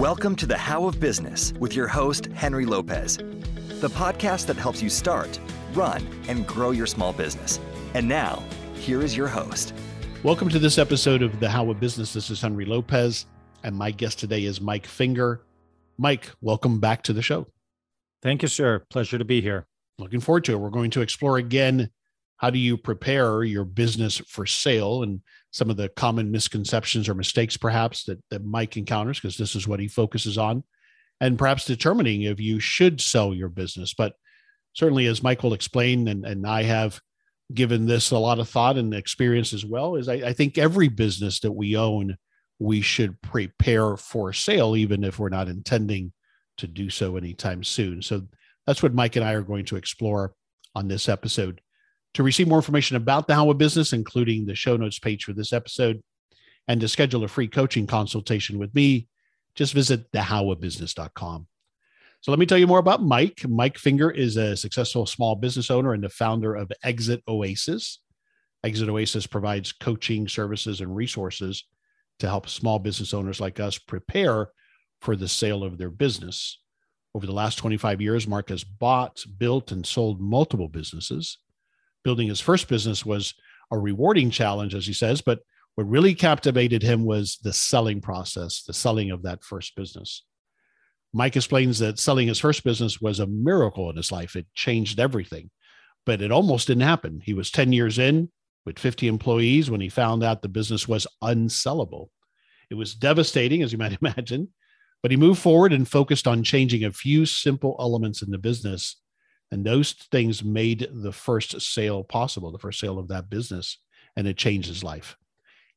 Welcome to the How of Business with your host, Henry Lopez, the podcast that helps you start, run, and grow your small business. And now, here is your host. Welcome to this episode of the How of Business. This is Henry Lopez, and my guest today is Mike Finger. Mike, welcome back to the show. Thank you, sir. Pleasure to be here. Looking forward to it. We're going to explore again how do you prepare your business for sale and some of the common misconceptions or mistakes perhaps that, that Mike encounters, because this is what he focuses on, and perhaps determining if you should sell your business. But certainly, as Michael explained, and, and I have given this a lot of thought and experience as well, is I, I think every business that we own, we should prepare for sale, even if we're not intending to do so anytime soon. So that's what Mike and I are going to explore on this episode. To receive more information about the How of Business, including the show notes page for this episode, and to schedule a free coaching consultation with me, just visit thehowofbusiness.com. So let me tell you more about Mike. Mike Finger is a successful small business owner and the founder of Exit Oasis. Exit Oasis provides coaching services and resources to help small business owners like us prepare for the sale of their business. Over the last 25 years, Mark has bought, built, and sold multiple businesses building his first business was a rewarding challenge, as he says, but what really captivated him was the selling process, the selling of that first business. Mike explains that selling his first business was a miracle in his life. It changed everything, but it almost didn't happen. He was 10 years in with 50 employees when he found out the business was unsellable. It was devastating, as you might imagine, but he moved forward and focused on changing a few simple elements in the business and those things made the first sale possible, the first sale of that business, and it changed his life.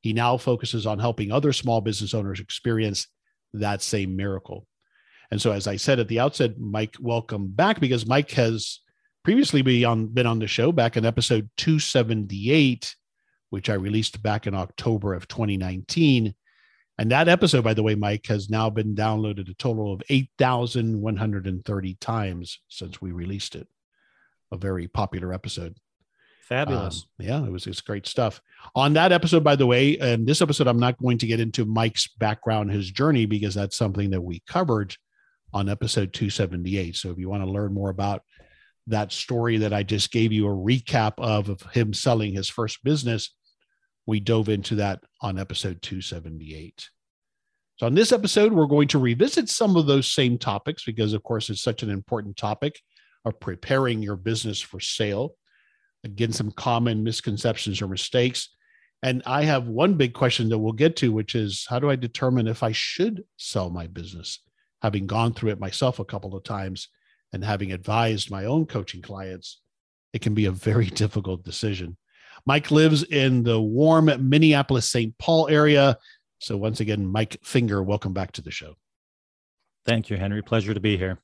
He now focuses on helping other small business owners experience that same miracle. And so, as I said at the outset, Mike, welcome back because Mike has previously been on, the show back in episode 278, which I released back in October of 2019. And that episode, by the way, Mike, has now been downloaded a total of 8,130 times since we released it. A very popular episode. Fabulous. Um, yeah, it was it's great stuff. On that episode, by the way, and this episode, I'm not going to get into Mike's background, his journey, because that's something that we covered on episode 278. So if you want to learn more about that story that I just gave you a recap of, of him selling his first business, we dove into that on episode 278. So, on this episode, we're going to revisit some of those same topics because, of course, it's such an important topic of preparing your business for sale. Again, some common misconceptions or mistakes. And I have one big question that we'll get to, which is how do I determine if I should sell my business? Having gone through it myself a couple of times and having advised my own coaching clients, it can be a very difficult decision. Mike lives in the warm Minneapolis, St. Paul area. So, once again, Mike Finger, welcome back to the show. Thank you, Henry. Pleasure to be here.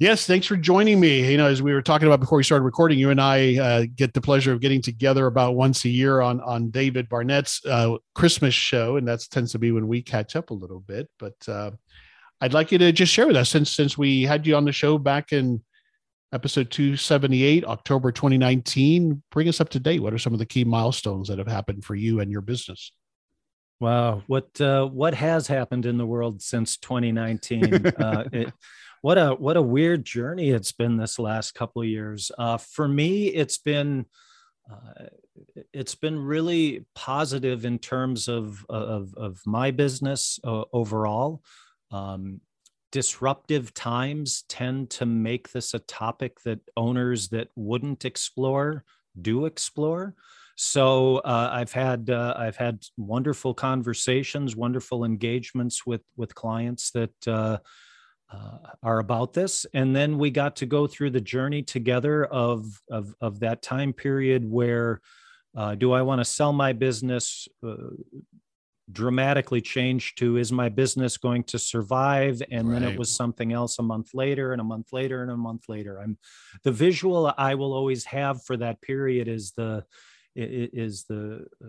Yes, thanks for joining me. You know, as we were talking about before we started recording, you and I uh, get the pleasure of getting together about once a year on on David Barnett's uh, Christmas show, and that tends to be when we catch up a little bit. But uh, I'd like you to just share with us since since we had you on the show back in episode 278, October 2019. Bring us up to date. What are some of the key milestones that have happened for you and your business? Wow, what uh, what has happened in the world since 2019? uh, it, what a what a weird journey it's been this last couple of years. Uh, for me, it's been uh, it's been really positive in terms of of, of my business uh, overall. Um, disruptive times tend to make this a topic that owners that wouldn't explore do explore. So uh, I've had uh, I've had wonderful conversations, wonderful engagements with with clients that uh, uh are about this, and then we got to go through the journey together of of, of that time period where. Uh, do I want to sell my business? Dramatically changed to is my business going to survive and right. then it was something else a month later and a month later and a month later i'm the visual i will always have for that period is the is the uh,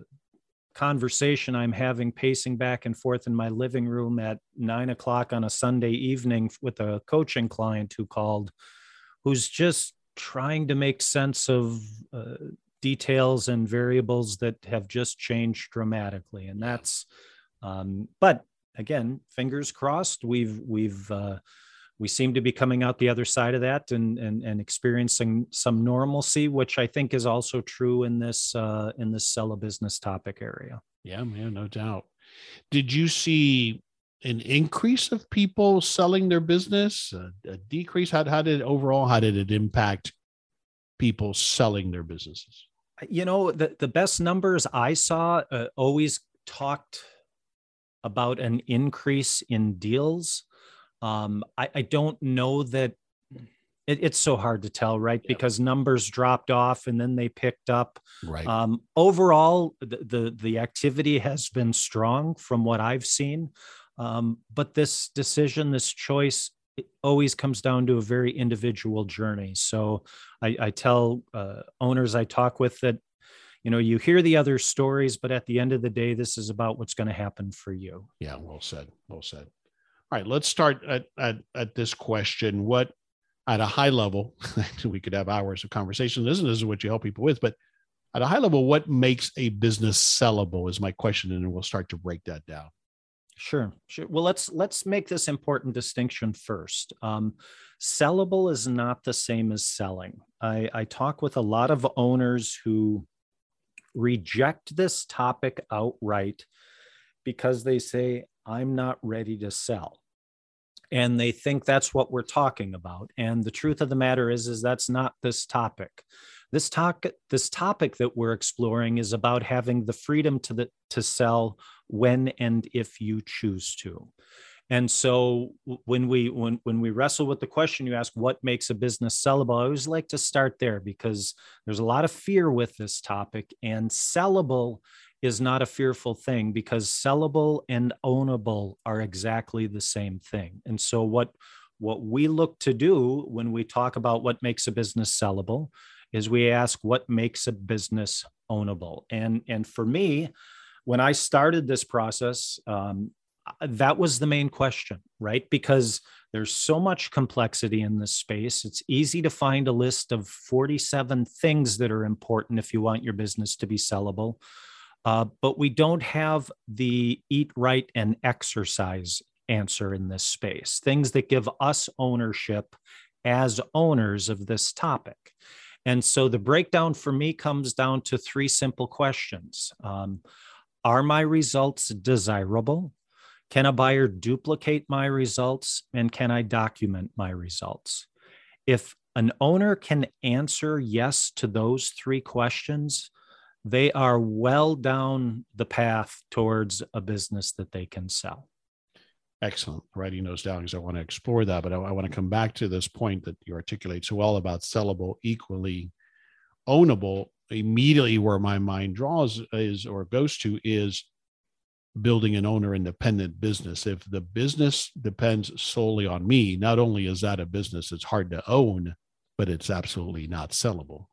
conversation i'm having pacing back and forth in my living room at nine o'clock on a sunday evening with a coaching client who called who's just trying to make sense of uh, details and variables that have just changed dramatically and that's um, but again, fingers crossed. We've we've uh, we seem to be coming out the other side of that and and, and experiencing some normalcy, which I think is also true in this uh, in this sell a business topic area. Yeah, man, no doubt. Did you see an increase of people selling their business, a, a decrease? How, how did overall, how did it impact people selling their businesses? You know, the, the best numbers I saw uh, always talked about an increase in deals. Um, I, I don't know that it, it's so hard to tell, right? Because numbers dropped off and then they picked up. Right. Um, overall, the, the, the activity has been strong from what I've seen. Um, but this decision, this choice, it always comes down to a very individual journey. So I, I tell uh, owners I talk with that, you know, you hear the other stories, but at the end of the day, this is about what's going to happen for you. Yeah, well said. Well said. All right, let's start at, at, at this question. What, at a high level, we could have hours of conversation. This is what you help people with, but at a high level, what makes a business sellable is my question, and we'll start to break that down. Sure, sure. Well, let's let's make this important distinction first. Um, sellable is not the same as selling. I, I talk with a lot of owners who reject this topic outright because they say, "I'm not ready to sell," and they think that's what we're talking about. And the truth of the matter is, is that's not this topic. This topic, this topic that we're exploring, is about having the freedom to the to sell when and if you choose to. And so when we when when we wrestle with the question you ask what makes a business sellable, I always like to start there because there's a lot of fear with this topic and sellable is not a fearful thing because sellable and ownable are exactly the same thing. And so what what we look to do when we talk about what makes a business sellable is we ask what makes a business ownable. And and for me, when I started this process, um, that was the main question, right? Because there's so much complexity in this space. It's easy to find a list of 47 things that are important if you want your business to be sellable. Uh, but we don't have the eat right and exercise answer in this space, things that give us ownership as owners of this topic. And so the breakdown for me comes down to three simple questions. Um, are my results desirable? Can a buyer duplicate my results? And can I document my results? If an owner can answer yes to those three questions, they are well down the path towards a business that they can sell. Excellent. Writing those down because I want to explore that, but I, I want to come back to this point that you articulate so well about sellable, equally ownable immediately where my mind draws is or goes to is building an owner independent business. If the business depends solely on me, not only is that a business that's hard to own, but it's absolutely not sellable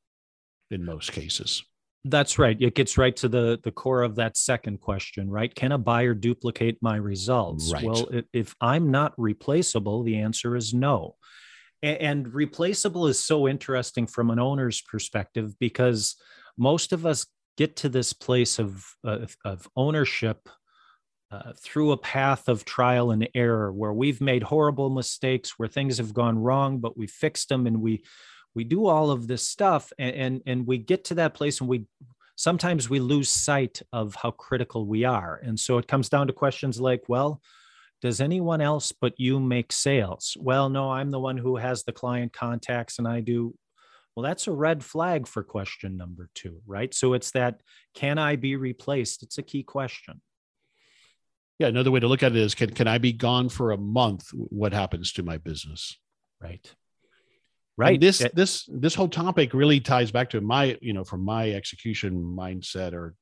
in most cases. That's right. It gets right to the the core of that second question, right? Can a buyer duplicate my results? Right. Well, if I'm not replaceable, the answer is no and, replaceable is so interesting from an owner's perspective because most of us get to this place of uh, of ownership uh, through a path of trial and error where we've made horrible mistakes where things have gone wrong but we fixed them and we we do all of this stuff and and, and we get to that place and we sometimes we lose sight of how critical we are and so it comes down to questions like well does anyone else but you make sales? Well, no, I'm the one who has the client contacts and I do. Well, that's a red flag for question number two, right? So it's that can I be replaced? It's a key question. Yeah, another way to look at it is can can I be gone for a month? What happens to my business? Right. Right. And this eh this this whole topic really ties back to my, you know, from my execution mindset or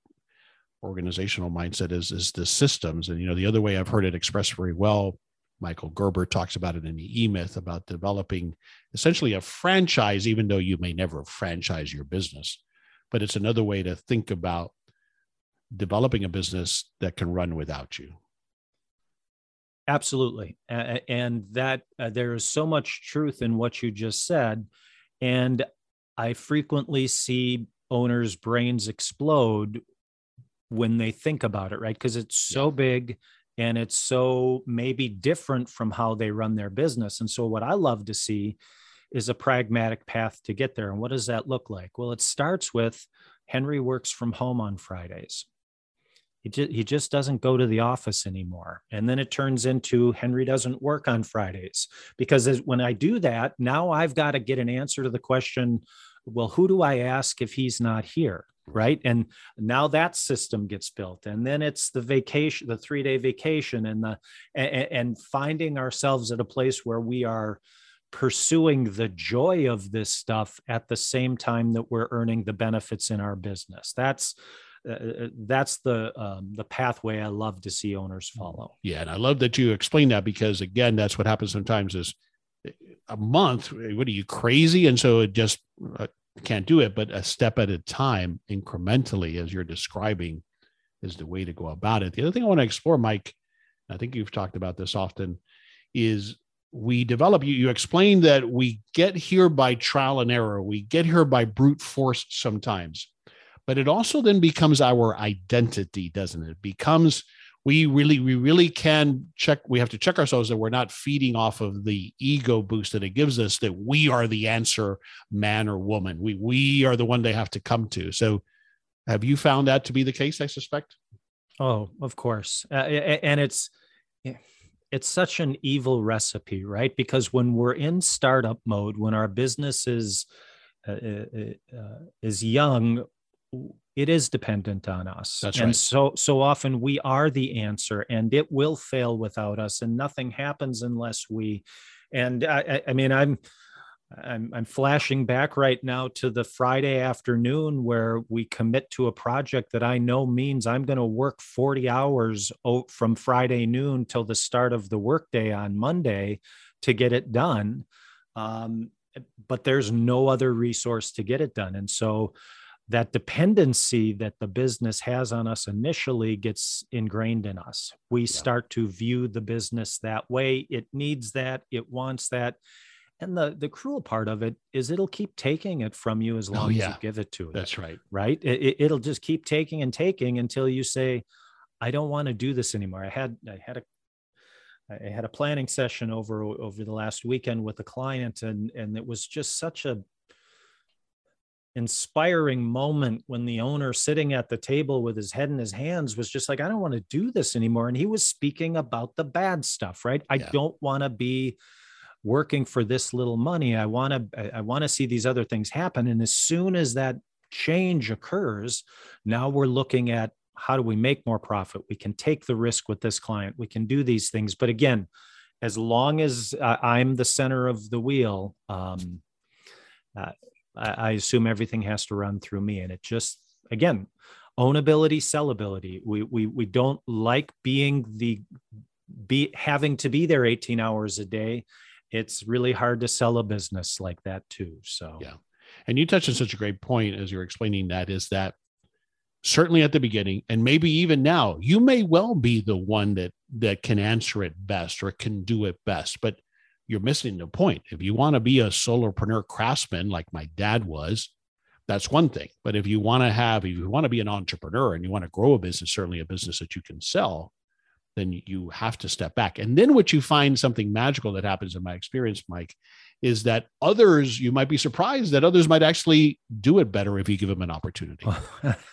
organizational mindset is is the systems and you know the other way i've heard it expressed very well michael gerber talks about it in the e-myth about developing essentially a franchise even though you may never franchise your business but it's another way to think about developing a business that can run without you absolutely and that uh, there is so much truth in what you just said and i frequently see owners brains explode when they think about it, right? Because it's so yeah. big and it's so maybe different from how they run their business and so what i love to see is a pragmatic path to get there and what does that look like well it starts with henry works from home on fridays he just, he just doesn't go to the office anymore. And then it turns into henry doesn't work on fridays. Because when i do that now i've got to get an answer to the question well who do i ask if he's not here? Mm-hmm. Right? And now that system gets built. And then it's the vacation the three day vacation and the and, and finding ourselves at a place where we are pursuing the joy of this stuff at the same time that we're earning the benefits in our business. That's uh, uh that's the um, the pathway I love to see owners mm. follow. Yeah, and I love that you explain that because again, that's what happens sometimes is eh, a month. What are you crazy? And so it just uh, can't do it, but a step at a time, incrementally, as you're describing, is the way to go about it. The other thing I want to explore, Mike, I think you've talked about this often, is we develop you you explain that we get here by trial and error we get here by brute force sometimes but it also then becomes our identity doesn't it, it becomes we really we really can check we have to check ourselves that we're not feeding off of the ego boost that it gives us that we are the answer man or woman. We we are the one they have to come to. So have you found that to be the case i suspect? Oh of course. Uh, and it's it's such an evil recipe right? Because when we're in startup mode when our business is uh, uh, uh is young it is dependent on us. That's and right. so so often we are the answer and it will fail without us and nothing happens unless we and I, I mean I'm I'm, I'm flashing back right now to the Friday afternoon where we commit to a project that I know means I'm going to work 40 hours from Friday noon till the start of the workday on Monday to get it done. Um, but there's no other resource to get it done. And so that dependency that the business has on us initially gets ingrained in us. We yeah. start to view the business that way. It needs that, it wants that. And the the cruel part of it is it'll keep taking it from you as oh, long oh, yeah. as you give it to it. That's right. Right? It, it'll just keep taking and taking until you say, I don't want to do this anymore. I had I had a I had a planning session over over the last weekend with a client and and it was just such a inspiring moment when the owner sitting at the table with his head in his hands was just like i don't want to do this anymore and he was speaking about the bad stuff right? I don't want to be working for this little money. I want to i want to see these other things happen and as soon as that change occurs now we're looking at how do we make more profit? We can take the risk with this client. We can do these things. But again as long as i'm the center of the wheel um, uh, I, I assume everything has to run through me. And it just, again, ownability, sellability. We, we, we don't like being the, be having to be there 18 hours a day. It's really hard to sell a business like that too. So, yeah. And you touched on such a great point as you're explaining that is that certainly at the beginning and maybe even now you may well be the one that that can answer it best or can do it best but you're missing the point. If you want to be a solopreneur craftsman like my dad was, that's one thing. But if you want to have, if you want to be an entrepreneur and you want to grow a business, certainly a business that you can sell, then you have to step back. And then what you find something magical that happens in my experience, Mike, is that others, you might be surprised that others might actually do it better if you give them an opportunity.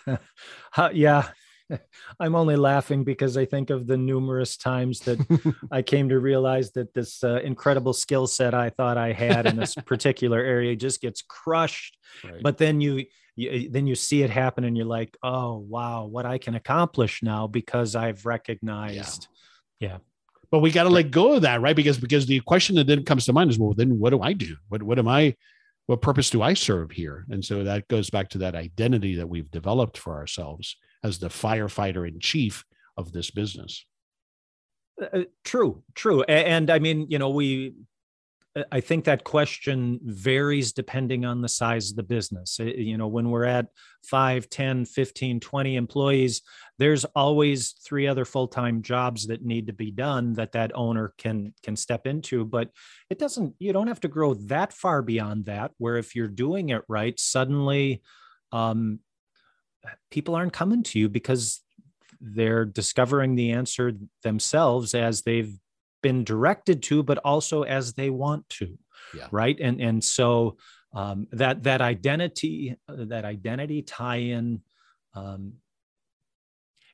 yeah, I'm only laughing because I think of the numerous times that I came to realize that this uh, incredible skill set I thought I had in this particular area just gets crushed. Right. But then you, you, then you see it happen, and you're like, "Oh wow, what I can accomplish now because I've recognized." Yeah. yeah. But we got to let go of that, right? Because because the question that then comes to mind is, well, then what do I do? What what am I? What purpose do I serve here? And so that goes back to that identity that we've developed for ourselves as the firefighter in chief of this business. Uh, uh true, true. And, and I mean, you know, we I think that question varies depending on the size of the business. You know, when we're at 5, 10, 15, 20 employees, there's always three other full-time jobs that need to be done that that owner can can step into, but it doesn't you don't have to grow that far beyond that where if you're doing it right, suddenly um, people aren't coming to you because they're discovering the answer themselves as they've been directed to, but also as they want to. Yeah. Right. And and so um, that that identity that identity tie-in um,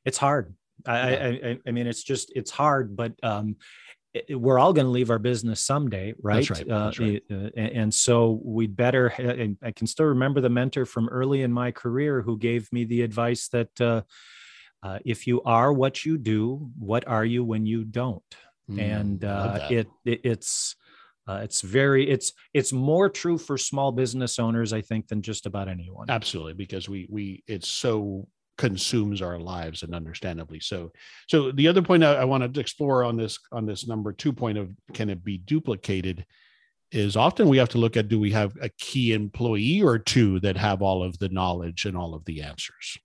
it's hard I, yeah. I, I mean it's just it's hard but um, we're all going to leave our business someday right, That's right. That's right. Uh, and, and so we'd better i can still remember the mentor from early in my career who gave me the advice that uh, uh, if you are what you do what are you when you don't mm, and uh, it, it, it's uh, it's very it's it's more true for small business owners i think than just about anyone absolutely because we we it's so consumes our lives and understandably so. So the other point I, I to explore on this on this number two point of can it be duplicated is often we have to look at do we have a key employee or two that have all of the knowledge and all of the answers?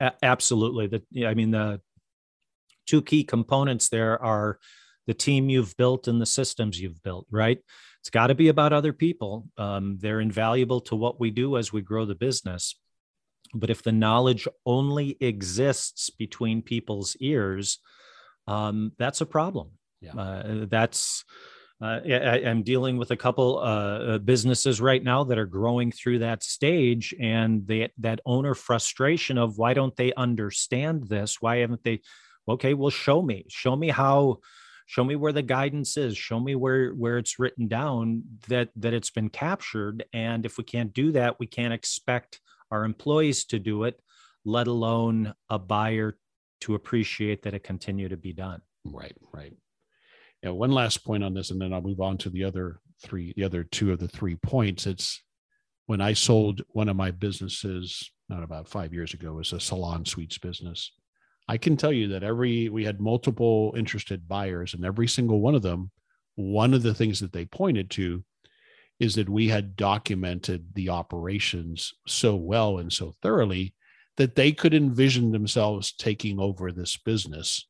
A- absolutely. The i mean the two key components there are the team you've built and the systems you've built right? It's got to be about other people. Um, they're invaluable to what we do as we grow the business but if the knowledge only exists between people's ears, um, that's a problem. Yeah. Uh, that's uh, I, am dealing with a couple uh, uh, businesses right now that are growing through that stage, and they, that owner frustration of why don't they understand this? Why haven't they? Okay, well, show me, show me how, show me where the guidance is, show me where where it's written down that that it's been captured. And if we can't do that, we can't expect our employees to do it, let alone a buyer to appreciate that it continue to be done. Right, right. Yeah, one last point on this, and then I'll move on to the other three, the other two of the three points. It's when I sold one of my businesses, not about five years ago, was a salon suites business. I can tell you that every we had multiple interested buyers, and every single one of them, one of the things that they pointed to is that we had documented the operations so well and so thoroughly that they could envision themselves taking over this business.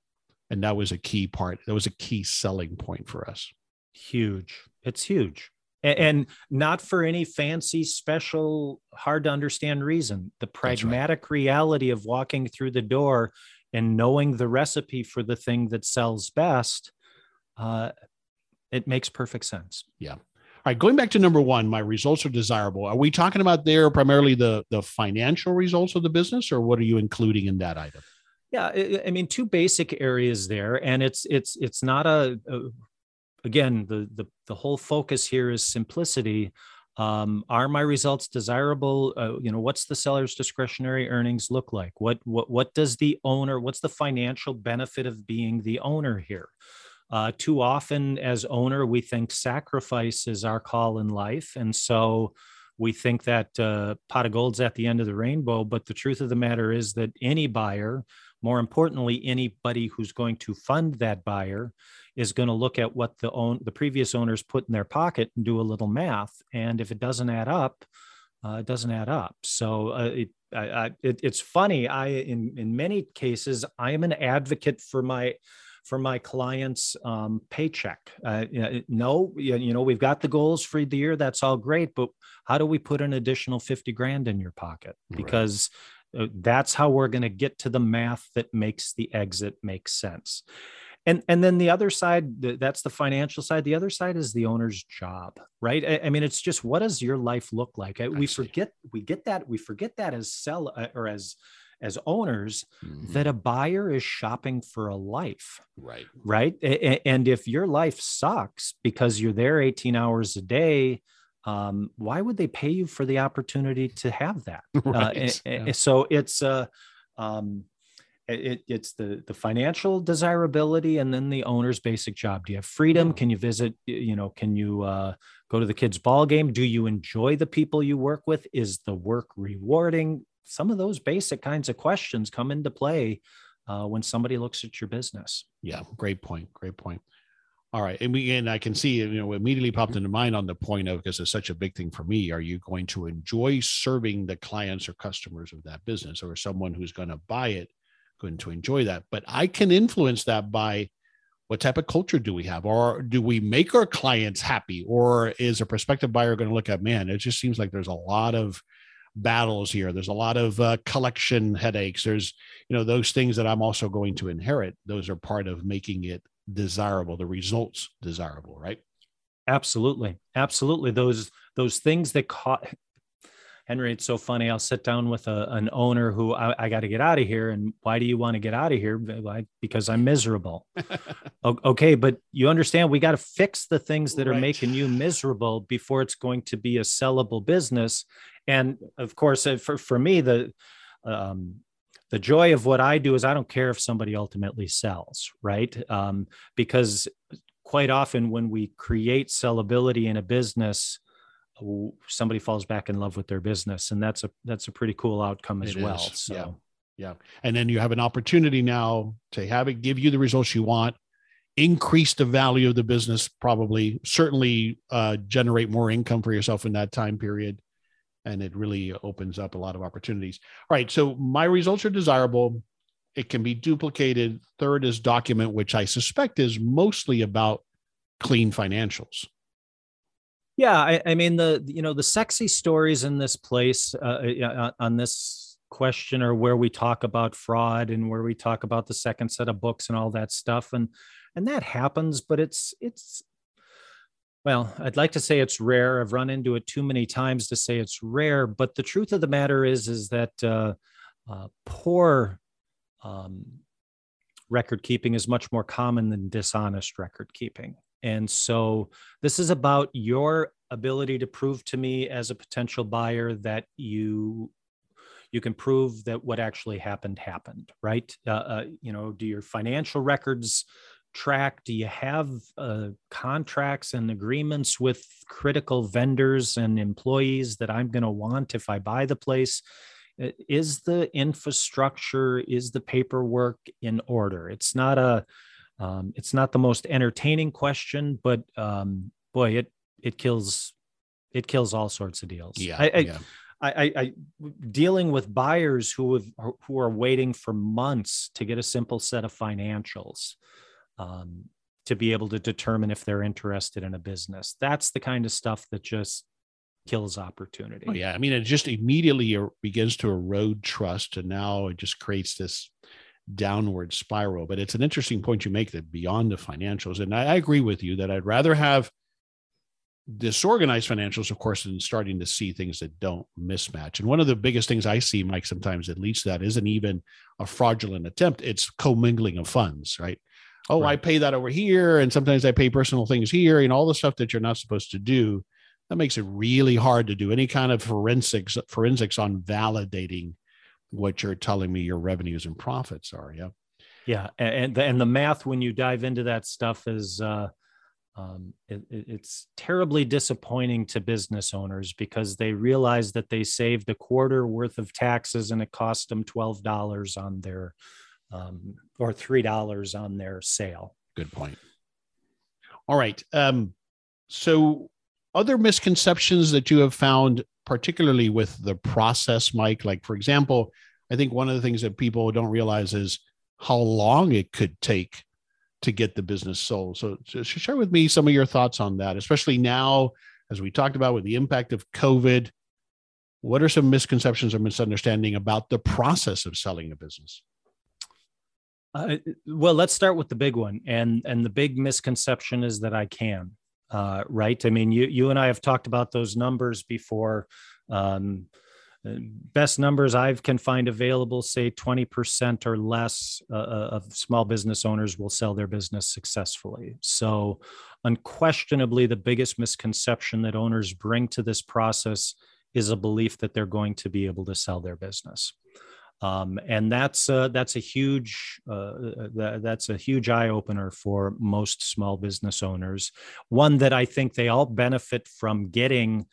And that was a key part. That was a key selling point for us. Huge. It's huge. And, not for any fancy, special, hard to understand reason. The pragmatic right. reality of walking through the door and knowing the recipe for the thing that sells best, uh, it makes perfect sense. Yeah. Right, going back to number one, my results are desirable. Are we talking about there primarily the the financial results of the business, or what are you including in that item? Yeah, I mean, two basic areas there, and it's it's it's not a, a again the the the whole focus here is simplicity. Um, are my results desirable? Uh, you know, what's the seller's discretionary earnings look like? What what what does the owner? What's the financial benefit of being the owner here? Uh, too often, as owner, we think sacrifice is our call in life. And so we think that uh, pot of gold's at the end of the rainbow. But the truth of the matter is that any buyer, more importantly, anybody who's going to fund that buyer, is going to look at what the own the previous owners put in their pocket and do a little math. And if it doesn't add up, uh, it doesn't add up. So uh, it, I, I, it, it's funny. I in in many cases I am an advocate for my for my clients' um, paycheck. Uh, no, you know, we've got the goals for the year. That's all great, but how do we put an additional 50 grand in your pocket? Because right. uh, that's how we're going to get to the math that makes the exit make sense. And, and then the other side that's the financial side the other side is the owner's job right i, I mean it's just what does your life look like I, we see. forget we get that we forget that as sell uh, or as as owners mm-hmm. that a buyer is shopping for a life. Right. Right. And if your life sucks because you're there 18 hours a day, um, why would they pay you for the opportunity to have that? Right. Uh, yeah. So it's uh, um, it, it's the the financial desirability and then the owner's basic job. Do you have freedom? Can you visit? You know, can you uh, go to the kids' ball game? Do you enjoy the people you work with? Is the work rewarding? Some of those basic kinds of questions come into play uh, when somebody looks at your business. Yeah, great point. Great point. All right, and we and I can see you know immediately popped into mind on the point of because it's such a big thing for me. Are you going to enjoy serving the clients or customers of that business, or someone who's going to buy it going to enjoy that? But I can influence that by what type of culture do we have, or do we make our clients happy, or is a prospective buyer going to look at man? It just seems like there's a lot of battles here. There's a lot of uh, collection headaches. There's, you know, those things that I'm also going to inherit. Those are part of making it desirable, the results desirable, right? Absolutely. Absolutely. Those those things that caught Henry, it's so funny. I'll sit down with a, an owner who I, I got to get out of here. And why do you want to get out of here? Like, because I'm miserable. okay. But you understand we got to fix the things that right. are making you miserable before it's going to be a sellable business. And of course, uh, for, for me, the, um, the joy of what I do is I don't care if somebody ultimately sells, right? Um, because quite often when we create sellability in a business, somebody falls back in love with their business and that's a that's a pretty cool outcome as it well is. so yeah yeah and then you have an opportunity now to have it give you the results you want increase the value of the business probably certainly uh, generate more income for yourself in that time period and it really opens up a lot of opportunities. All right so my results are desirable. It can be duplicated. Third is document which i suspect is mostly about clean financials. Yeah, I, I, mean the you know the sexy stories in this place uh, uh on this question are where we talk about fraud and where we talk about the second set of books and all that stuff. And and that happens, but it's it's well, I'd like to say it's rare. I've run into it too many times to say it's rare, but the truth of the matter is is that uh, uh, poor um, record keeping is much more common than dishonest record keeping. And so this is about your ability to prove to me as a potential buyer that you you can prove that what actually happened happened right uh, uh, you know do your financial records track do you have uh, contracts and agreements with critical vendors and employees that i'm going to want if i buy the place is the infrastructure is the paperwork in order it's not a um, it's not the most entertaining question, but um, boy, it it kills it kills all sorts of deals. Yeah, I, I, yeah. I, I, I, dealing with buyers who have who are waiting for months to get a simple set of financials um, to be able to determine if they're interested in a business. That's the kind of stuff that just kills opportunity. Oh, yeah, I mean, it just immediately er, begins to erode trust, and now it just creates this downward spiral. But it's an interesting point you make that beyond the financials, and I, I agree with you that I'd rather have disorganized financials, of course, than starting to see things that don't mismatch. And one of the biggest things I see, Mike, sometimes that leads to that isn't even a fraudulent attempt; it's commingling of funds, right? Oh, right. I pay that over here, and sometimes I pay personal things here, and all the stuff that you're not supposed to do. That makes it really hard to do any kind of forensics forensics on validating what you're telling me your revenues and profits are. Yeah. Yeah. And the, and the math, when you dive into that stuff is, uh, um, it, it's terribly disappointing to business owners because they realize that they saved a quarter worth of taxes and it cost them $12 on their, um, or $3 on their sale. Good point. All right. Um, so other misconceptions that you have found particularly with the process, Mike. Like, for example, I think one of the things that people don't realize is how long it could take to get the business sold. So, so share with me some of your thoughts on that, especially now, as we talked about with the impact of COVID. What are some misconceptions or misunderstanding about the process of selling a business? Uh, well, let's start with the big one, and and the big misconception is that I can uh, right? I mean, you you and I have talked about those numbers before. Um, best numbers I can find available say 20% or less uh, uh, of small business owners will sell their business successfully. So, unquestionably, the biggest misconception that owners bring to this process is a belief that they're going to be able to sell their business um, and that's uh, that's a huge uh, uh that, that's a huge eye opener for most small business owners. One that I think they all benefit from getting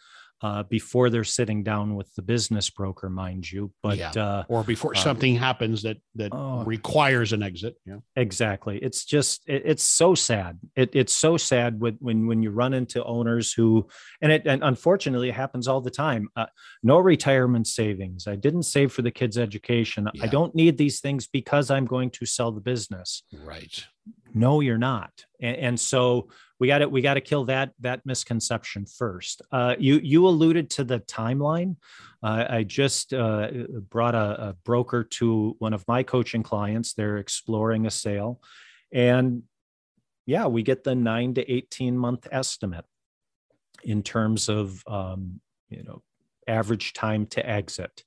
uh, before they're sitting down with the business broker, mind you. But yeah. uh, or before uh, something happens that that oh, requires an exit. Yeah, exactly. It's just it, it's so sad. It, it's so sad when when when you run into owners who and it and unfortunately it happens all the time. Uh, no retirement savings. I didn't save for the kids' education. Yeah. I don't need these things because I'm going to sell the business. Right. No, you're not. and, and so we got it we got to kill that that misconception first. Uh, you you alluded to the timeline. Uh, i just uh, brought a, a, broker to one of my coaching clients. They're exploring a sale. And yeah we get the 9 to 18 month estimate in terms of um, you know average time to exit.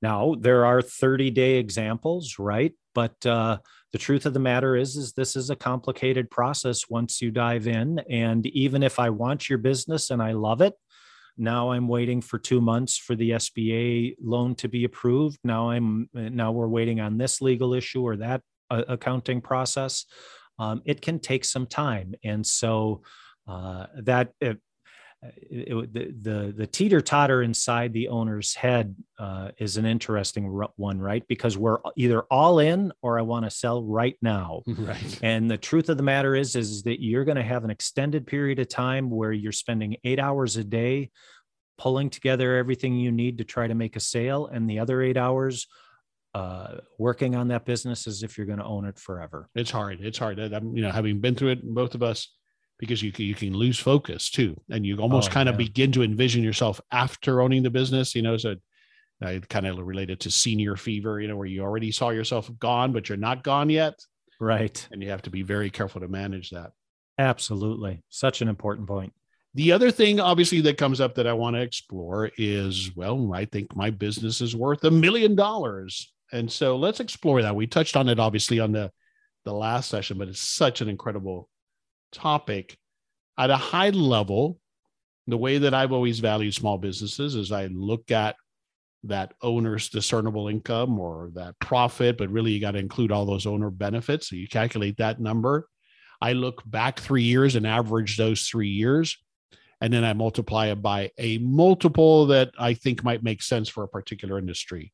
Now there are 30 day examples right? But uh, the truth of the matter is is this is a complicated process once you dive in and even if i want your business and i love it now i'm waiting for two months for the sba loan to be approved. Now i'm now we're waiting on this legal issue or that uh, accounting process. Um, it can take some time and so uh, that it, the, the, the teeter totter inside the owner's head uh, is an interesting one, right? Because we're either all in or I want to sell right now. Right. And the truth of the matter is, is that you're going to have an extended period of time where you're spending eight hours a day pulling together everything you need to try to make a sale, and the other eight hours uh, working on that business as if you're going to own it forever. It's hard. It's hard. I'm, you know, having been through it, both of us because you can, you can lose focus too, and you almost oh, kind of begin to envision yourself after owning the business. You know, so I kind of related to senior fever. You know, where you already saw yourself gone, but you're not gone yet. Right. And you have to be very careful to manage that. Absolutely, such an important point. The other thing, obviously, that comes up that I want to explore is well, I think my business is worth a million dollars. And so let's explore that. We touched on it obviously on the the last session, but it's such an incredible topic at a high level the way that i've always valued small businesses is i look at that owner's discernible income or that profit but really you got to include all those owner benefits. So you calculate that number. I look back three years and average those three years and then i multiply it by a multiple that i think might make sense for a particular industry.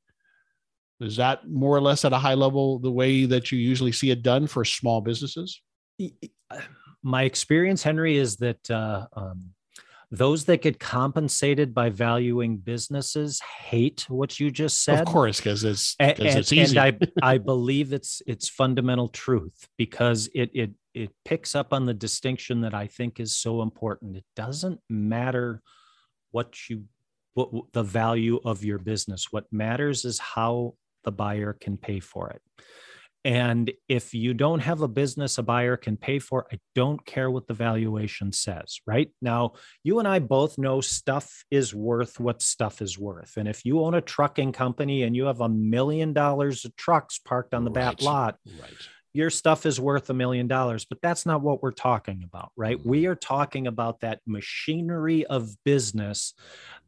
Is that more or less at a high level the way that you usually see it done for small businesses uh, my experience, Henry, is that uh, um, those that get compensated by valuing businesses hate what you just said. Of course, because it's because it's easy. And I, I believe it's it's fundamental truth because it it it picks up on the distinction that I think is so important. It doesn't matter what you what the value of your business. What matters is how the buyer can pay for it. And if you don't have a business a buyer can pay for, I don't care what the valuation says, right? Now, you and I both know stuff is worth what stuff is worth. And if you own a trucking company and you have a million dollars of trucks parked on the right. back lot, right. your stuff is worth a million dollars. But that's not what we're talking about, right? Mm-hmm. We are talking about that machinery of business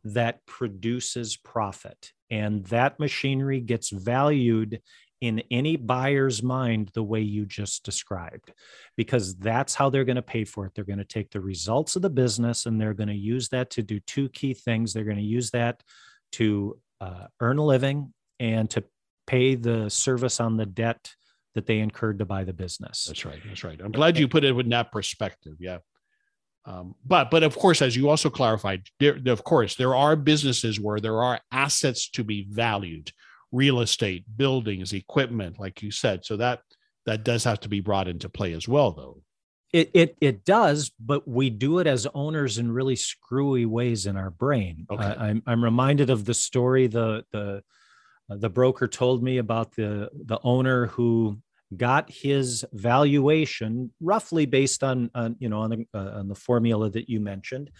that produces profit. And that machinery gets valued in any buyer's mind the way you just described, because that's how they're going to pay for it. They're going to take the results of the business and they're going to use that to do two key things. They're going to use that to uh, earn a living and to pay the service on the debt that they incurred to buy the business. That's right. That's right. I'm glad you put it in that perspective. Yeah. Um, but but of course, as you also clarified, there, of course there are businesses where there are assets to be valued real estate, buildings, equipment, like you said. So that that does have to be brought into play as well, though. It it it does, but we do it as owners in really screwy ways in our brain. Okay. Uh, I'm I'm reminded of the story the the uh, the broker told me about the the owner who got his valuation roughly based on, on you know on the, uh, on the formula that you mentioned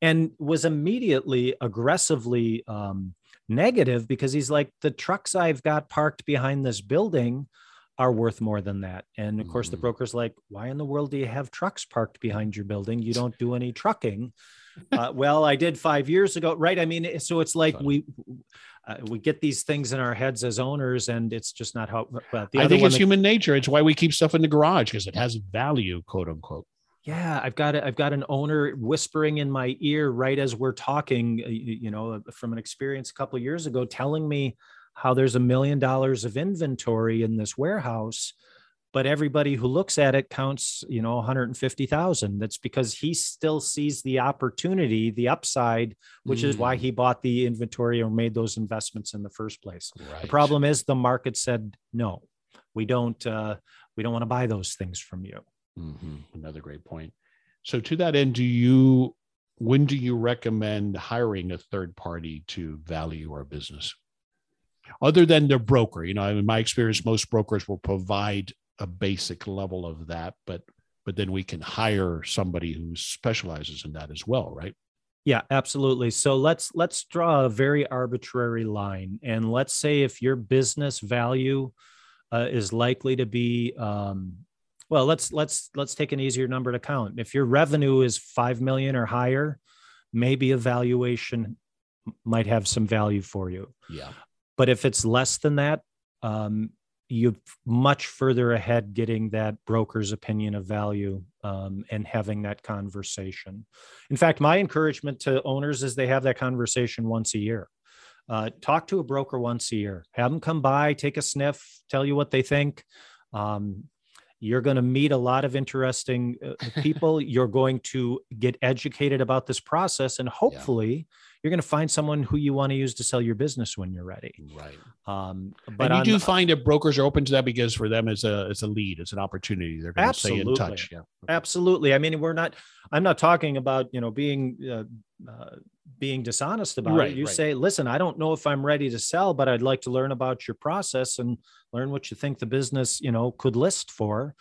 and was immediately aggressively um, negative because he's like the trucks I've got parked behind this building are worth more than that. And of course, the mm-hmm. broker's like, why in the world do you have trucks parked behind your building? You don't do any trucking. Uh, well, I did five years ago, right? I mean, so it's like we uh, we get these things in our heads as owners, and it's just not how. Well, I think it's that, human nature. It's why we keep stuff in the garage because it has value, quote unquote yeah i've got a, i've got an owner whispering in my ear right as we're talking you know uh, from an experience a couple years ago telling me how there's a million dollars of inventory in this warehouse but everybody who looks at it counts you know 150,000 that's because he still sees the opportunity the upside which mm. is why mm. he bought the inventory or made those investments in the first place right. the problem is the market said no we don't uh, we don't want to buy those things from you Mm-hmm. Another great point. So to that end, do you when do you recommend hiring a third party to value our business? Other than their broker, you know, in my experience, most brokers will provide a basic level of that, but but then we can hire somebody who specializes in that as well, right? Yeah, absolutely. So let's let's draw a very arbitrary line, and let's say if your business value uh, is likely to be, um, well, let's let's let's take an easier number to count. If your revenue is five million or higher, maybe a valuation might have some value for you. Yeah. But if it's less than that, um, you're much further ahead getting that broker's opinion of value um, and having that conversation. In fact, my encouragement to owners is they have that conversation once a year. Uh, talk to a broker once a year, have them come by, take a sniff, tell you what they think. Um, you're going to meet a lot of interesting uh, people. you're going to get educated about this process, and hopefully, you're going to find someone who you want to use to sell your business when you're ready. Right. Um, but and you do find that brokers are open to that because for them it's a it's a lead, it's an opportunity. They're going absolutely. to stay in touch. Yeah. Absolutely. I mean, we're not. I'm not talking about you know being. Uh, uh, being dishonest about right, it you right. say listen i don't know if i'm ready to sell but i'd like to learn about your process and learn what you think the business you know could list for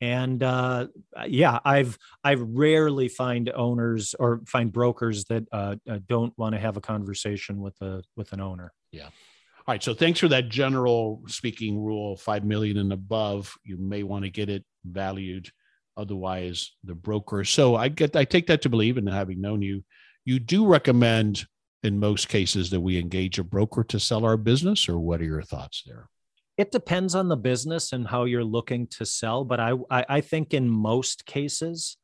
and uh, yeah i've i rarely find owners or find brokers that uh, uh don't want to have a conversation with a with an owner. Yeah. All right so thanks for that general speaking rule 5 million and above you may want to get it valued otherwise the broker so i get i take that to believe and having known you. You do recommend in most cases that we engage a broker to sell our business or what are your thoughts there it depends on the business and how you're looking to sell, but I I, I think in most cases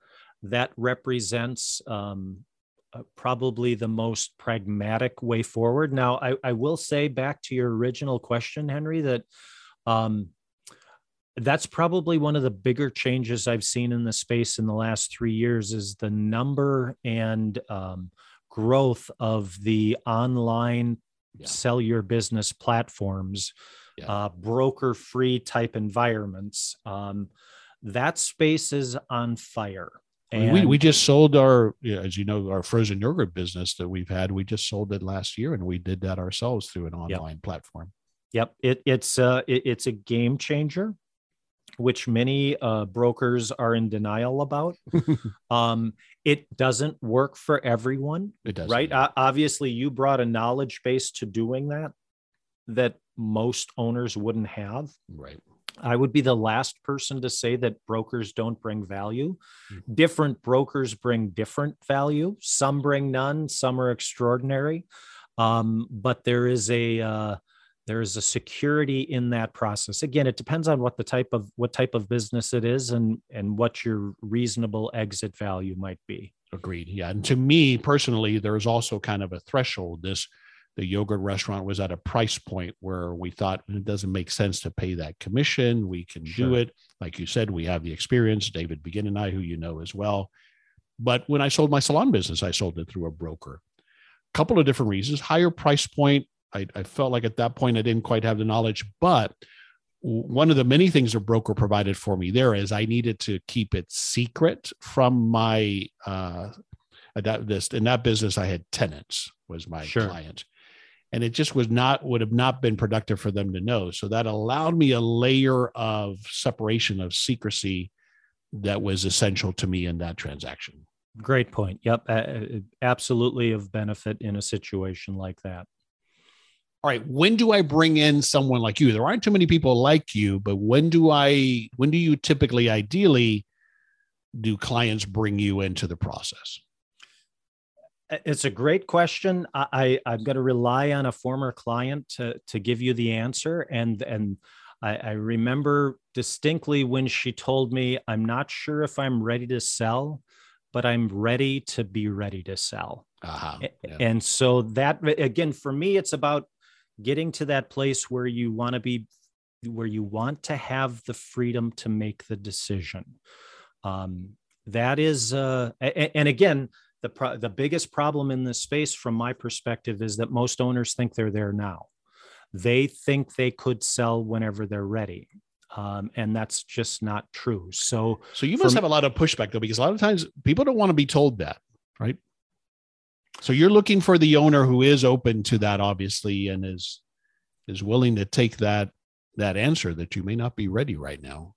that represents um, uh, probably the most pragmatic way forward. Now, I, I will say back to your original question, Henry, that um, that's probably one of the bigger changes I've seen in the space in the last three years is the number and um, growth of the online yeah. sell your business platforms yeah. uh, broker free type environments. Um, that space is on fire. And we, we just sold our, as you know, our frozen yogurt business that we've had. We just sold it last year, and we did that ourselves through an online yep. platform. Yep, it, it's uh, it, it's a game changer, which many uh, brokers are in denial about. um, it doesn't work for everyone. It does, right? Uh, obviously, you brought a knowledge base to doing that that most owners wouldn't have. Right. I would be the last person to say that brokers don't bring value. Mm-hmm. Different brokers bring different value. Some bring none, some are extraordinary. Um, but there is a uh, there is a security in that process. Again, it depends on what the type of what type of business it is and and what your reasonable exit value might be. Agreed. Yeah. And to me personally, there's also kind of a threshold. This the yogurt restaurant was at a price point where we thought it doesn't make sense to pay that commission. We can sure. do it. Like you said, we have the experience, David Begin and I, who you know as well. But when I sold my salon business, I sold it through a broker. A couple of different reasons. Higher price point. I, I felt like at that point I didn't quite have the knowledge, but one of the many things a broker provided for me there is I needed to keep it secret from my uh, that this in that business I had tenants was my sure. client and it just was not would have not been productive for them to know. So that allowed me a layer of separation of secrecy that was essential to me in that transaction. Great point. Yep absolutely of benefit in a situation like that. All right when do i bring in someone like you? There aren't too many people like you but when do i when do you typically ideally do clients bring you into the process it's a great question. I, I am going to rely on a former client to to give you the answer, and and I, I remember distinctly when she told me, "I'm not sure if I'm ready to sell, but I'm ready to be ready to sell." Uh-huh. Yeah. And so that again, for me, it's about getting to that place where you want to be, where you want to have the freedom to make the decision. Um, that is, uh, and again, the pro- the biggest problem in this space from my perspective is that most owners think they're there now they think they could sell whenever they're ready Um, and that's just not true. So, so you must have a lot of pushback though, because a lot of times people don't want to be told that, right? So you're looking for the owner who is open to that, obviously, and is is willing to take that that answer that you may not be ready right now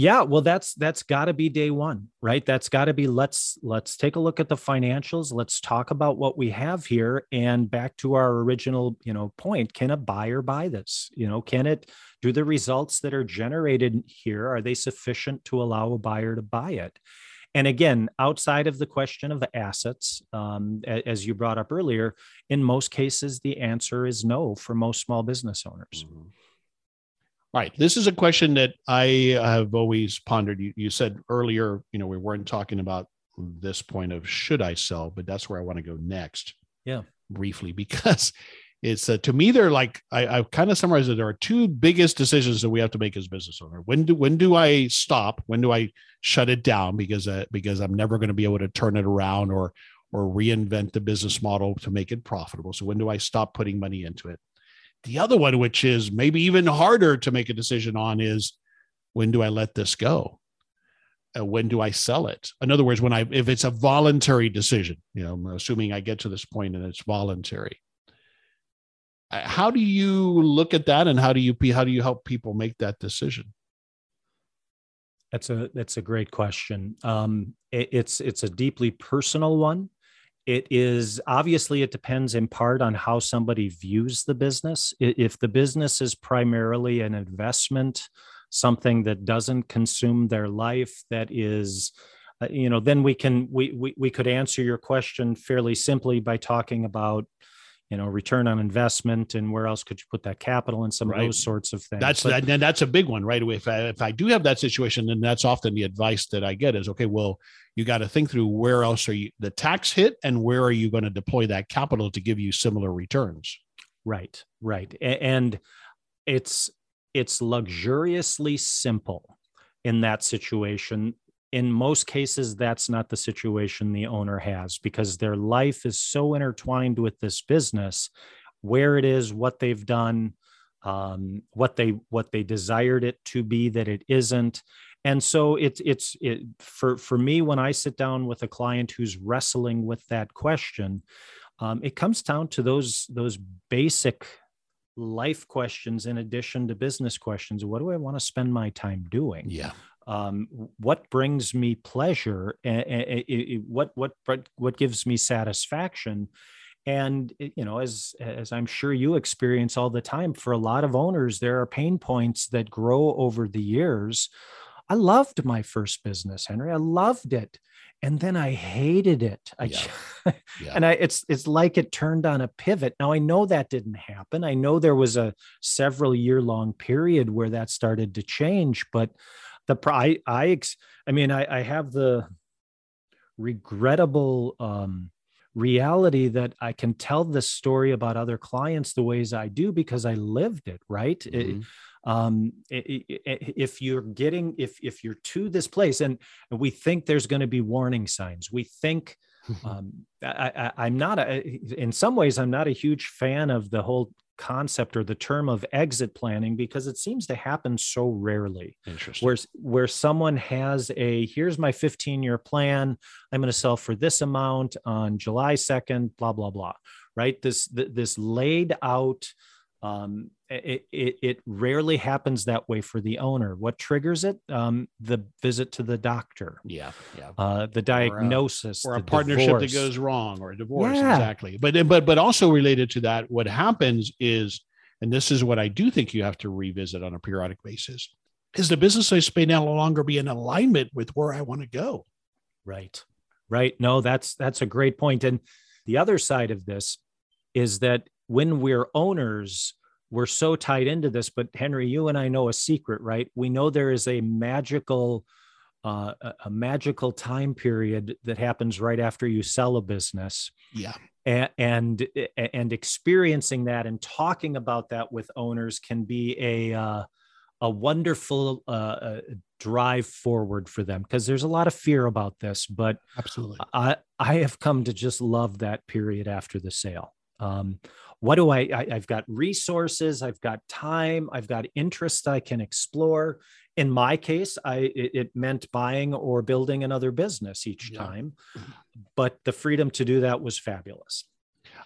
yeah well that's that's got to be day one right? That's got to be let's let's take a look at the financials let's talk about what we have here and back to our original you know point can a buyer buy this? You know can it do the results that are generated here are they sufficient to allow a buyer to buy it? And again outside of the question of assets um, as you brought up earlier in most cases the answer is no for most small business owners. Mm-hmm. Right. This is a question that I have always pondered. You, you said earlier, you know, we weren't talking about this point of should I sell, but that's where I want to go next. Yeah. Briefly, because it's uh, to me, they're like, I, I've kind of summarized that there are two biggest decisions that we have to make as business owner. When do, when do I stop? When do I shut it down? Because, uh, because I'm never going to be able to turn it around or, or reinvent the business model to make it profitable. So when do I stop putting money into it? The other one, which is maybe even harder to make a decision on, is when do I let this go? Uh, when do I sell it? In other words, when I if it's a voluntary decision, you know, I'm assuming I get to this point and it's voluntary. Uh, how do you look at that, and how do you how do you help people make that decision? That's a that's a great question. Um, it, it's it's a deeply personal one it is obviously it depends in part on how somebody views the business. If the business is primarily an investment something that doesn't consume their life that is uh, you know then we can we, we we could answer your question fairly simply by talking about you know return on investment and where else could you put that capital and some right. of those sorts of things. That's but, that, that's a big one right? Away if I, if I do have that situation then that's often the advice that i get is okay well you got to think through where else are you the tax hit and where are you going to deploy that capital to give you similar returns. Right right. And it's it's luxuriously simple in that situation in most cases that's not the situation the owner has because their life is so intertwined with this business where it is what they've done um, what they what they desired it to be that it isn't. And so it's it's it, for for me when i sit down with a client who's wrestling with that question um, it comes down to those those basic life questions in addition to business questions. What do i want to spend my time doing? Yeah um, what brings me pleasure and, what what what gives me satisfaction? And you know as as i'm sure you experience all the time for a lot of owners there are pain points that grow over the years. I loved my first business henry. I loved it. And then i hated it. I, yeah. yeah. and i it's it's like it turned on a pivot. Now i know that didn't happen. I know there was a several year long period where that started to change but the I I I mean I I have the regrettable um, reality that I can tell this story about other clients the ways I do because I lived it right. Mm-hmm. It, um, if you're getting if if you're to this place and, and we think there's going to be warning signs we think um, I, I, am not a, in some ways i'm not a huge fan of the whole concept or the term of exit planning because it seems to happen so rarely. Interesting. Where, where someone has a here's my 15 year plan, I'm going to sell for this amount on July 2nd, blah, blah, blah. Right. This, this laid out um, it, it, it, rarely happens that way for the owner. What triggers it? Um, the visit to the doctor. Yeah, yeah. Uh, the diagnosis, or a, or a partnership divorce. that goes wrong, or a divorce. Yeah. Exactly. But but but also related to that, what happens is, and this is what I do think you have to revisit on a periodic basis, is the business space may no longer be in alignment with where I want to go. Right. Right. No, that's that's a great point. And the other side of this is that when we're owners, we're so tied into this. But Henry, you and I know a secret, right? We know there is a magical, uh, a magical time period that happens right after you sell a business. Yeah. And, and and experiencing that and talking about that with owners can be a uh, a wonderful uh, uh drive forward for them because there's a lot of fear about this. But absolutely, I I have come to just love that period after the sale. Um, what do I, I i've got resources i've got time i've got interest i can explore. In my case i it, it meant buying or building another business each yeah. time but the freedom to do that was fabulous.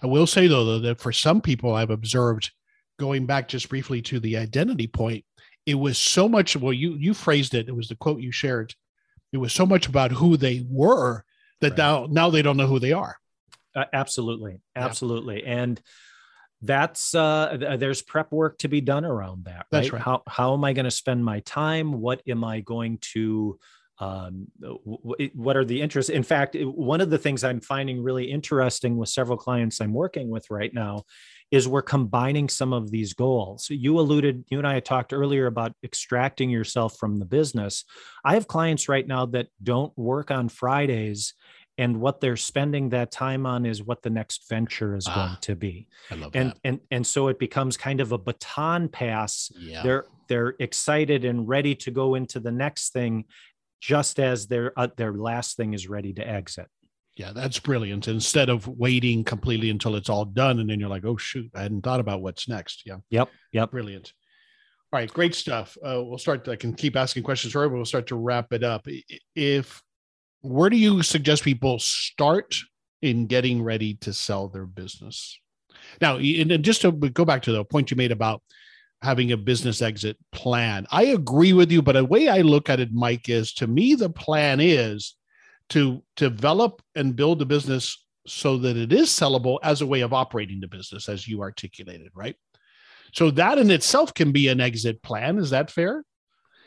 I will say though that for some people i've observed going back just briefly to the identity point it was so much well you you phrased it it was the quote you shared. It was so much about who they were that right. now now they don't know who they are. Uh, absolutely. Absolutely. Yeah. and that's uh there's prep work to be done around that right, that's right. how how am i going to spend my time what am i going to um, what are the interests in fact one of the things i'm finding really interesting with several clients i'm working with right now is we're combining some of these goals. You alluded, you and I had talked earlier about extracting yourself from the business. I have clients right now that don't work on Fridays and what they're spending that time on is what the next venture is ah, going to be. I love and that. and and so it becomes kind of a baton pass. Yeah. They're they're excited and ready to go into the next thing just as their uh, their last thing is ready to exit. Yeah, that's brilliant. Instead of waiting completely until it's all done, and then you're like, "Oh shoot, I hadn't thought about what's next." Yeah. Yep. Yep. Brilliant. All right, great stuff. Uh, we'll start. I can keep asking questions for but we'll start to wrap it up. If where do you suggest people start in getting ready to sell their business? Now, and just to go back to the point you made about having a business exit plan, I agree with you. But the way I look at it, Mike, is to me the plan is to develop and build a business so that it is sellable as a way of operating the business, as you articulated, right? So that in itself can be an exit plan. Is that fair?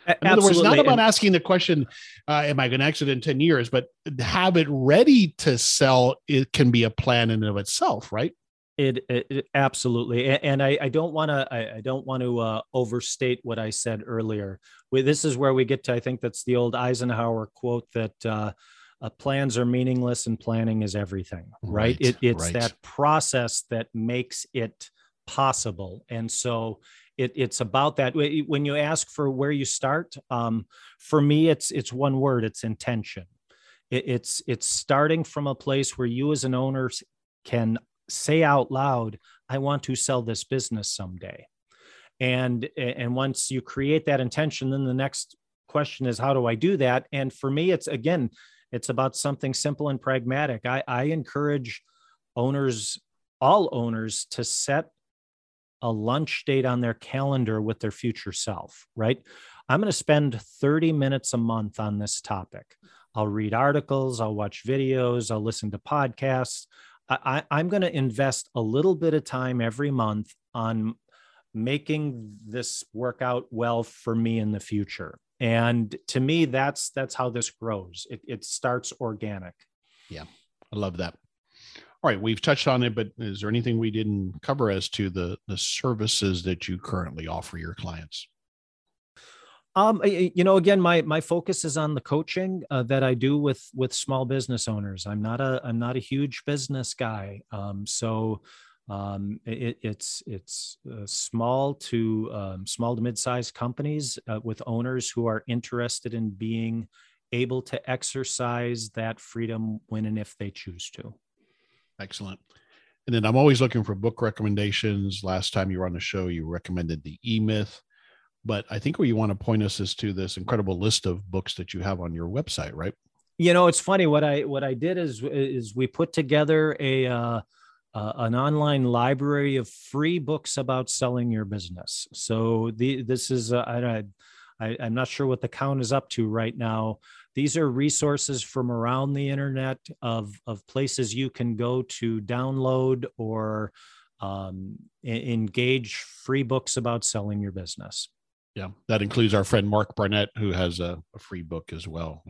In Absolutely. other words, not about asking the question, uh, "Am I going to exit in ten years?" but have it ready to sell. It can be a plan in and of itself, right? It, it, it absolutely, and I, I don't want to I, I, don't want to uh, overstate what I said earlier. We, this is where we get to. I think that's the old Eisenhower quote that uh, uh, plans are meaningless and planning is everything right, right. It, it's right. that process that makes it possible and so it, it's about that. When you ask for where you start um, for me it's it's one word it's intention. It, it's it's starting from a place where you as an owner can say out loud i want to sell this business someday. And and once you create that intention then the next question is how do i do that? And for me it's again it's about something simple and pragmatic. I, I encourage owners, all owners, to set a lunch date on their calendar with their future self, right? I'm going to spend 30 minutes a month on this topic. I'll read articles, I'll watch videos, I'll listen to podcasts. I, am going to invest a little bit of time every month on making this work out well for me in the future and to me that's that's how this grows it, it starts organic yeah i love that all right we've touched on it but is there anything we didn't cover as to the the services that you currently offer your clients um, you know, again, my my focus is on the coaching uh, that I do with with small business owners. I'm not a I'm not a huge business guy, um, so um, it, it's it's uh, small to um, small to mid-sized companies uh, with owners who are interested in being able to exercise that freedom when and if they choose to. Excellent. And then I'm always looking for book recommendations. Last time you were on the show, you recommended the E Myth, but I think where you want to point us is to this incredible list of books that you have on your website, right? You know, it's funny. What I what I did is is we put together a uh, uh, an online library of free books about selling your business. So the, this is, uh, I, I, I'm not sure what the count is up to right now. These are resources from around the internet of, of places you can go to download or um, engage free books about selling your business. Yeah, that includes our friend Mark Barnett, who has a, a free book as well.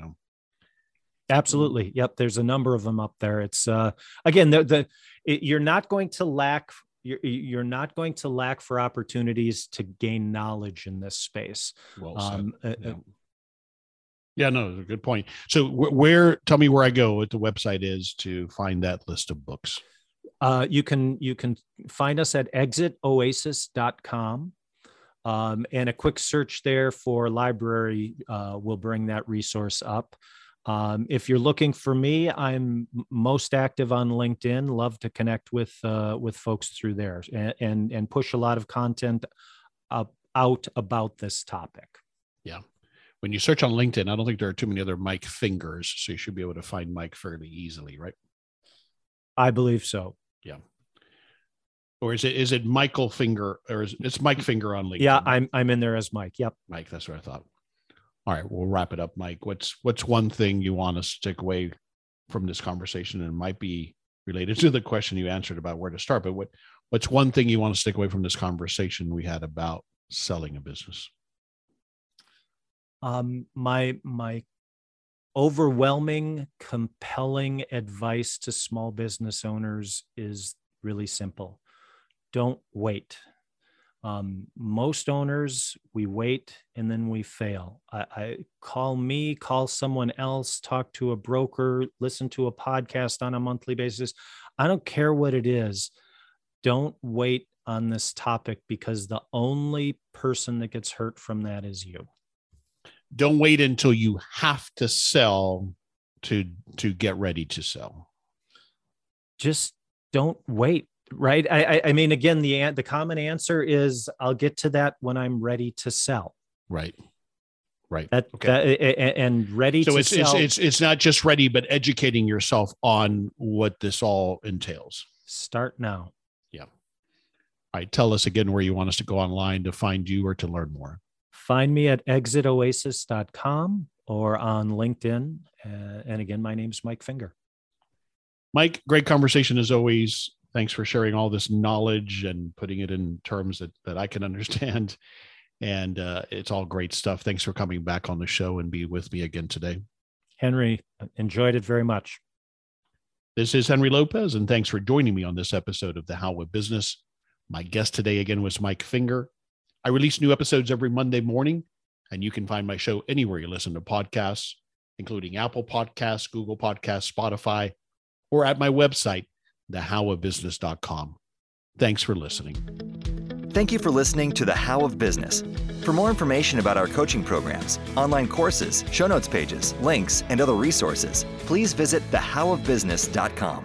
Absolutely. Yep. There's a number of them up there. It's uh, again the the it, you're not going to lack you're, you're not going to lack for opportunities to gain knowledge in this space. Well um, uh, yeah. Yeah, no, a good point. So where tell me where I go what the website is to find that list of books. Uh, you can you can find us at exitoasis.com. Um, and a quick search there for library uh, will bring that resource up. Um, if you're looking for me, I'm most active on LinkedIn. Love to connect with uh, with folks through there and, and, and push a lot of content up, out about this topic. Yeah, when you search on LinkedIn, I don't think there are too many other Mike Fingers, so you should be able to find Mike fairly easily, right? I believe so. Yeah. Or is it is it Michael Finger or is it's Mike Finger on LinkedIn? Yeah, I'm I'm in there as Mike. Yep. Mike, that's what I thought. All right, we'll wrap it up, Mike. What's what's one thing you want to take away from this conversation and might be related to the question you answered about where to start, but what what's one thing you want to stick away from this conversation we had about selling a business? Um, my my overwhelming, compelling advice to small business owners is really simple. Don't wait. Um, most owners, we wait and then we fail. I, I, call me, call someone else, talk to a broker, listen to a podcast on a monthly basis. I don't care what it is. Don't wait on this topic because the only person that gets hurt from that is you. Don't wait until you have to sell to to get ready to sell. Just don't wait right? I, I mean again the the common answer is i'll get to that when i'm ready to sell. Right. Right. That, okay. that and ready so to it's, sell. it's it's it's not just ready but educating yourself on what this all entails. Start now. Yeah. All right. Tell us again where you want us to go online to find you or to learn more find me at exitoasis.com or on linkedin uh, and again my name's mike finger mike great conversation as always thanks for sharing all this knowledge and putting it in terms that, that I can understand. And uh, it's all great stuff. Thanks for coming back on the show and be with me again today. Henry, enjoyed it very much. This is Henry Lopez, and thanks for joining me on this episode of The How of Business. My guest today again was Mike Finger. I release new episodes every Monday morning, and you can find my show anywhere you listen to podcasts, including Apple Podcasts, Google Podcasts, Spotify, or at my website, thehowofbusiness.com. Thanks for listening. Thank you for listening to The How of Business. For more information about our coaching programs, online courses, show notes pages, links, and other resources, please visit thehowofbusiness.com.